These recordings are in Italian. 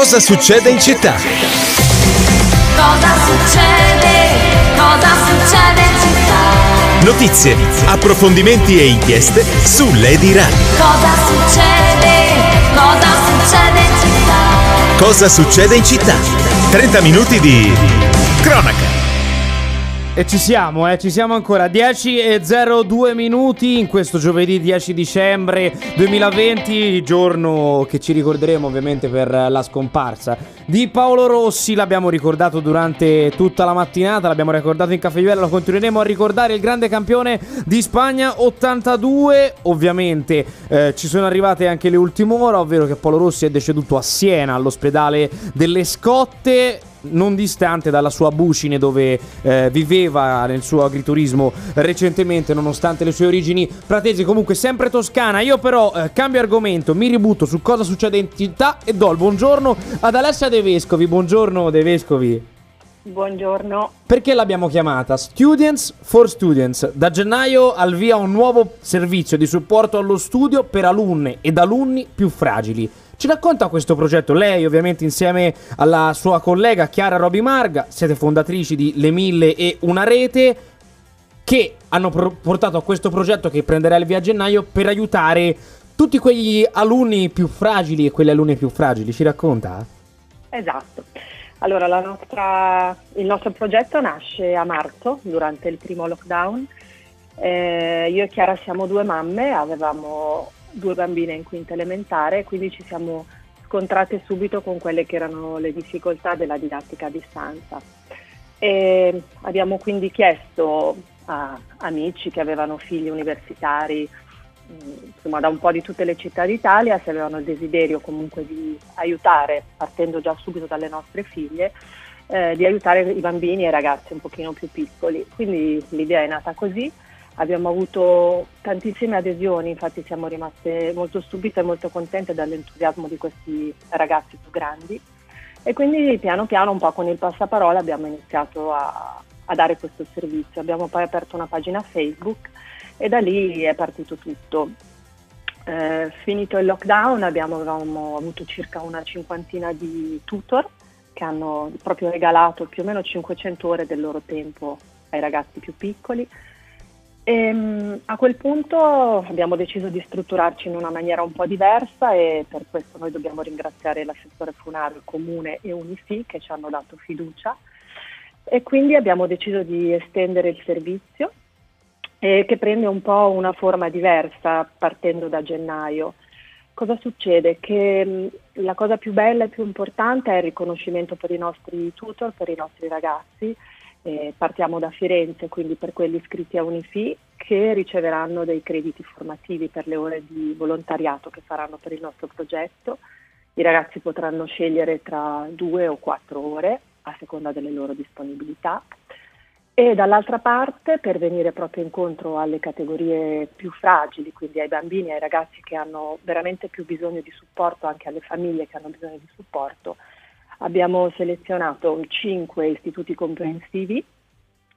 Cosa succede in città? Cosa succede? Cosa succede in città? Notizie, approfondimenti e inchieste su Lady Radio. Cosa succede? Cosa succede in città? Cosa succede in città? 30 minuti di cronaca. E ci siamo, eh, ci siamo ancora. 10 e 02 minuti in questo giovedì 10 dicembre 2020, giorno che ci ricorderemo ovviamente per la scomparsa di Paolo Rossi. L'abbiamo ricordato durante tutta la mattinata, l'abbiamo ricordato in caffeiera, lo continueremo a ricordare. Il grande campione di Spagna 82. Ovviamente eh, ci sono arrivate anche le ultime ore, ovvero che Paolo Rossi è deceduto a Siena, all'ospedale delle Scotte non distante dalla sua Bucine dove eh, viveva nel suo agriturismo recentemente nonostante le sue origini pratesi comunque sempre toscana. Io però eh, cambio argomento mi ributto su cosa succede in città e do il buongiorno ad Alessia De Vescovi. Buongiorno De Vescovi. Buongiorno. perché l'abbiamo chiamata? Students for Students. Da gennaio al via un nuovo servizio di supporto allo studio per alunne ed alunni più fragili ci racconta questo progetto? Lei, ovviamente, insieme alla sua collega Chiara Robi Marga, siete fondatrici di Le Mille e una rete che hanno pro- portato a questo progetto che prenderà il via a gennaio per aiutare tutti quegli alunni più fragili e quelle alunne più fragili. Ci racconta? Esatto. Allora, nostra- il nostro progetto nasce a marzo, durante il primo lockdown. Eh, io e Chiara siamo due mamme, avevamo due bambine in quinta elementare, quindi ci siamo scontrate subito con quelle che erano le difficoltà della didattica a distanza. E abbiamo quindi chiesto a amici che avevano figli universitari, mh, insomma da un po' di tutte le città d'Italia, se avevano il desiderio comunque di aiutare, partendo già subito dalle nostre figlie, eh, di aiutare i bambini e i ragazzi un pochino più piccoli. Quindi l'idea è nata così abbiamo avuto tantissime adesioni, infatti siamo rimaste molto stupite e molto contente dall'entusiasmo di questi ragazzi più grandi e quindi piano piano un po' con il passaparola abbiamo iniziato a, a dare questo servizio. Abbiamo poi aperto una pagina Facebook e da lì è partito tutto. Eh, finito il lockdown abbiamo, avevamo avuto circa una cinquantina di tutor che hanno proprio regalato più o meno 500 ore del loro tempo ai ragazzi più piccoli e, ehm, a quel punto abbiamo deciso di strutturarci in una maniera un po' diversa e per questo noi dobbiamo ringraziare l'assessore Funaro, il comune e Unifi che ci hanno dato fiducia e quindi abbiamo deciso di estendere il servizio eh, che prende un po' una forma diversa partendo da gennaio. Cosa succede? Che mh, la cosa più bella e più importante è il riconoscimento per i nostri tutor, per i nostri ragazzi eh, partiamo da Firenze, quindi per quelli iscritti a Unifi che riceveranno dei crediti formativi per le ore di volontariato che faranno per il nostro progetto. I ragazzi potranno scegliere tra due o quattro ore a seconda delle loro disponibilità. E dall'altra parte, per venire proprio incontro alle categorie più fragili, quindi ai bambini e ai ragazzi che hanno veramente più bisogno di supporto, anche alle famiglie che hanno bisogno di supporto, Abbiamo selezionato cinque istituti comprensivi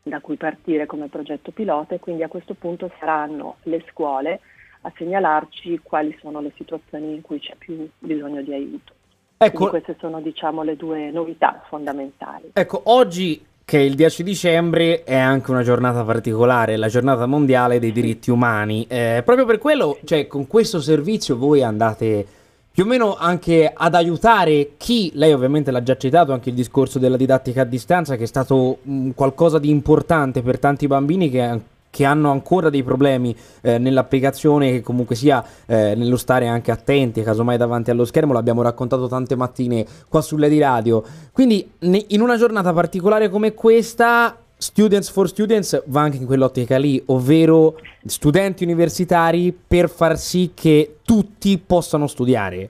da cui partire come progetto pilota e quindi a questo punto saranno le scuole a segnalarci quali sono le situazioni in cui c'è più bisogno di aiuto. Ecco, quindi queste sono diciamo le due novità fondamentali. Ecco, oggi che il 10 dicembre è anche una giornata particolare, la giornata mondiale dei diritti umani. Eh, proprio per quello, cioè, con questo servizio voi andate più o meno anche ad aiutare chi, lei ovviamente l'ha già citato, anche il discorso della didattica a distanza, che è stato mh, qualcosa di importante per tanti bambini che, che hanno ancora dei problemi eh, nell'applicazione, che comunque sia eh, nello stare anche attenti, casomai davanti allo schermo, l'abbiamo raccontato tante mattine qua sulle di radio. Quindi in una giornata particolare come questa Students for Students va anche in quell'ottica lì, ovvero studenti universitari per far sì che tutti possano studiare.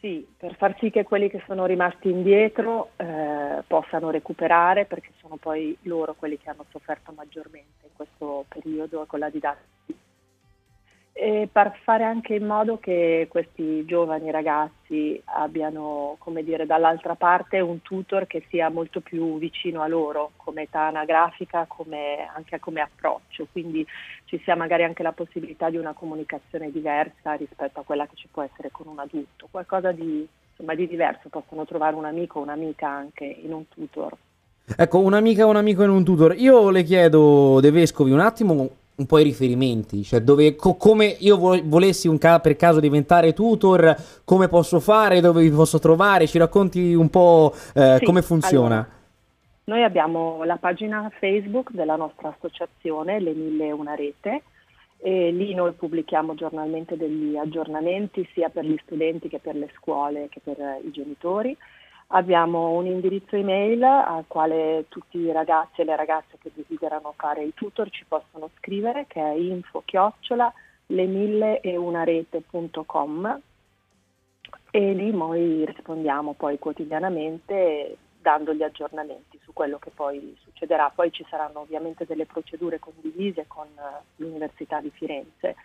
Sì, per far sì che quelli che sono rimasti indietro eh, possano recuperare, perché sono poi loro quelli che hanno sofferto maggiormente in questo periodo con la didattica e per fare anche in modo che questi giovani ragazzi abbiano, come dire, dall'altra parte un tutor che sia molto più vicino a loro come età anagrafica, come, anche come approccio, quindi ci sia magari anche la possibilità di una comunicazione diversa rispetto a quella che ci può essere con un adulto, qualcosa di insomma di diverso, possono trovare un amico o un'amica anche in un tutor. Ecco, un'amica o un amico in un tutor. Io le chiedo, De Vescovi, un attimo un po' i riferimenti, cioè dove, co- come io vo- volessi un ca- per caso diventare tutor, come posso fare, dove vi posso trovare, ci racconti un po' eh, Sì, come funziona. allora, Noi abbiamo la pagina Facebook della nostra associazione, Le Mille e Una Rete, e lì noi pubblichiamo giornalmente degli aggiornamenti sia per gli studenti che per le scuole che per i genitori. Abbiamo un indirizzo email al quale tutti i ragazzi e le ragazze che desiderano fare i tutor ci possono scrivere che è info chiocciola lemilleeunarete.com e lì noi rispondiamo poi quotidianamente dando gli aggiornamenti su quello che poi succederà. Poi ci saranno ovviamente delle procedure condivise con eh, l'Università di Firenze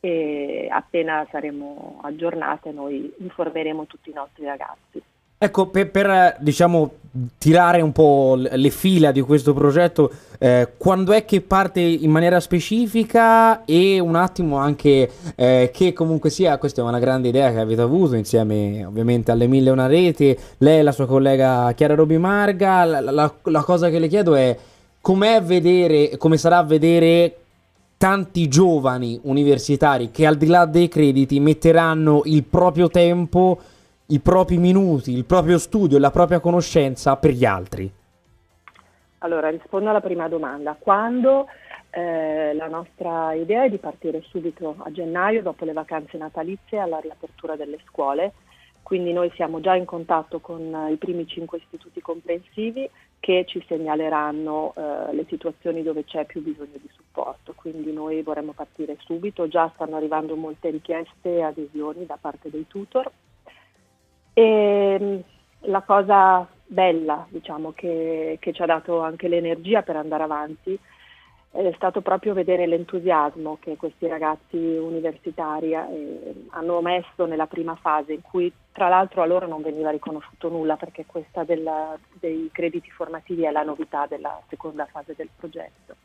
e appena saremo aggiornate noi informeremo tutti i nostri ragazzi. Ecco, per, per, diciamo tirare un po' le fila di questo progetto, eh, quando è che parte in maniera specifica e un attimo anche eh, che comunque sia, questa è una grande idea che avete avuto insieme ovviamente alle Mille una rete, lei e la sua collega Chiara Robi Marga, la, la- la cosa che le chiedo è com'è vedere, come sarà vedere tanti giovani universitari che al di là dei crediti metteranno il proprio tempo, i propri minuti, il proprio studio, la propria conoscenza per gli altri. Allora, rispondo alla prima domanda. Quando eh, la nostra idea è di partire subito a gennaio, dopo le vacanze natalizie, alla riapertura delle scuole, quindi noi siamo già in contatto con eh, i primi cinque istituti comprensivi che ci segnaleranno eh, le situazioni dove c'è più bisogno di supporto, quindi noi vorremmo partire subito, già stanno arrivando molte richieste e adesioni da parte dei tutor. E mh, la cosa bella, diciamo, che, che ci ha dato anche l'energia per andare avanti è stato proprio vedere l'entusiasmo che questi ragazzi universitari eh, hanno messo nella prima fase, in cui tra l'altro a loro non veniva riconosciuto nulla, perché questa della- dei crediti formativi è la novità della seconda fase del progetto.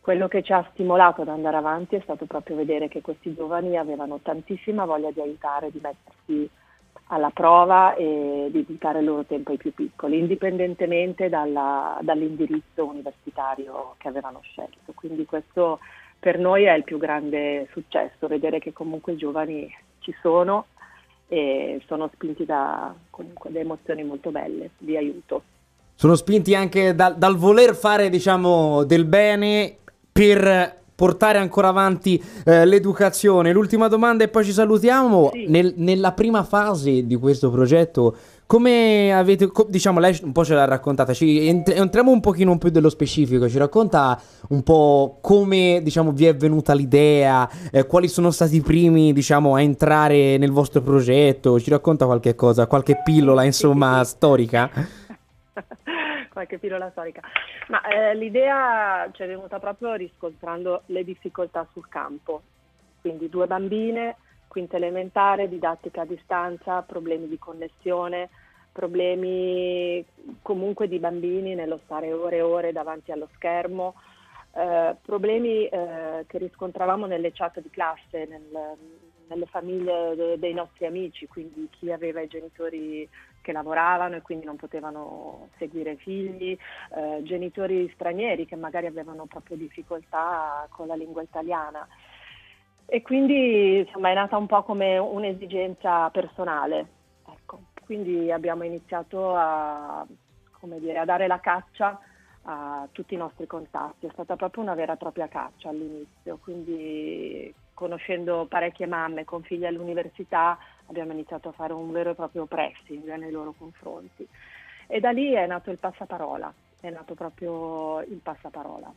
Quello che ci ha stimolato ad andare avanti è stato proprio vedere che questi giovani avevano tantissima voglia di aiutare, di mettersi alla prova e di dedicare il loro tempo ai più piccoli, indipendentemente dalla- dall'indirizzo universitario che avevano scelto. Quindi questo per noi è il più grande successo, vedere che comunque i giovani ci sono e sono spinti da, comunque, da emozioni molto belle di aiuto. Sono spinti anche dal, dal voler fare, diciamo, del bene per portare ancora avanti eh, l'educazione. L'ultima domanda e poi ci salutiamo. Sì. Nel- nella prima fase di questo progetto, come avete, co- diciamo, lei un po' ce l'ha raccontata, ci ent- entriamo un pochino più dello specifico, ci racconta un po' come, diciamo, vi è venuta l'idea, eh, quali sono stati i primi, diciamo, a entrare nel vostro progetto, ci racconta qualche cosa, qualche pillola, insomma, storica? Qualche pillola storica. Ma eh, l'idea ci è venuta proprio riscontrando le difficoltà sul campo. Quindi due bambine, quinta elementare, didattica a distanza, problemi di connessione, problemi comunque di bambini nello stare ore e ore davanti allo schermo, eh, problemi eh, che riscontravamo nelle chat di classe, nel- nelle famiglie de- dei nostri amici, quindi chi aveva i genitori che lavoravano e quindi non potevano seguire i figli, eh, genitori stranieri che magari avevano proprio difficoltà con la lingua italiana. E quindi insomma è nata un po' come un'esigenza personale. Ecco. Quindi abbiamo iniziato a, dire, a dare la caccia a tutti i nostri contatti. È stata proprio una vera e propria caccia all'inizio, quindi conoscendo parecchie mamme con figli all'università abbiamo iniziato a fare un vero e proprio pressing nei loro confronti. E da lì è nato il passaparola, è nato proprio il passaparola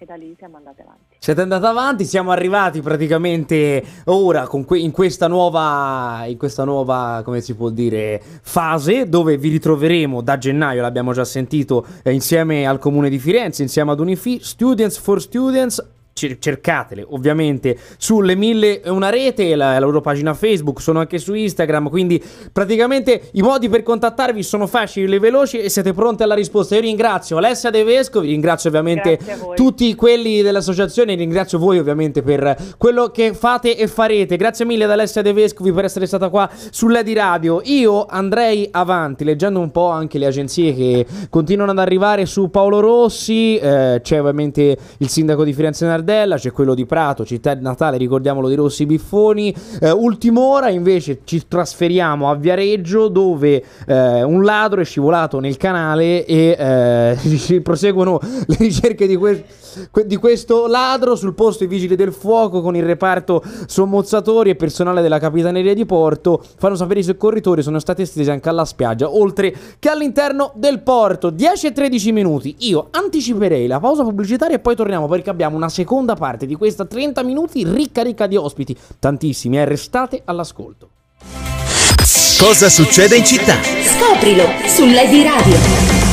e da lì siamo andati avanti. Siete andati avanti, siamo arrivati praticamente ora que- in questa nuova, in questa nuova, come si può dire, fase dove vi ritroveremo da gennaio, l'abbiamo già sentito, eh, insieme al Comune di Firenze, insieme ad Unifi, Students for Students. Cer- cercatele ovviamente sulle mille e una rete, la, la loro pagina Facebook, sono anche su Instagram, quindi praticamente i modi per contattarvi sono facili e veloci e siete pronti alla risposta. Io ringrazio Alessia De Vescovi, ringrazio ovviamente tutti quelli dell'associazione, ringrazio voi ovviamente per quello che fate e farete. Grazie mille ad Alessia De Vescovi per essere stata qua sull'Edi Radio. Io andrei avanti leggendo un po' anche le agenzie che continuano ad arrivare su Paolo Rossi, eh, c'è ovviamente il sindaco di Firenze Nardella, c'è quello di Prato, città di Natale, ricordiamolo di Rossi Biffoni. Eh, ultim'ora invece ci trasferiamo a Viareggio dove eh, un ladro è scivolato nel canale e eh, proseguono le ricerche di, que- di questo ladro. Sul posto i vigili del fuoco con il reparto sommozzatori e personale della capitaneria di porto. Fanno sapere i soccorritori sono stati estesi anche alla spiaggia oltre che all'interno del porto. 10 e 13 minuti. Io anticiperei la pausa pubblicitaria e poi torniamo perché abbiamo una seconda parte di questa 30 minuti ricca ricca di ospiti tantissimi eh, restate all'ascolto Cosa succede in città? Scoprilo su Lady Radio.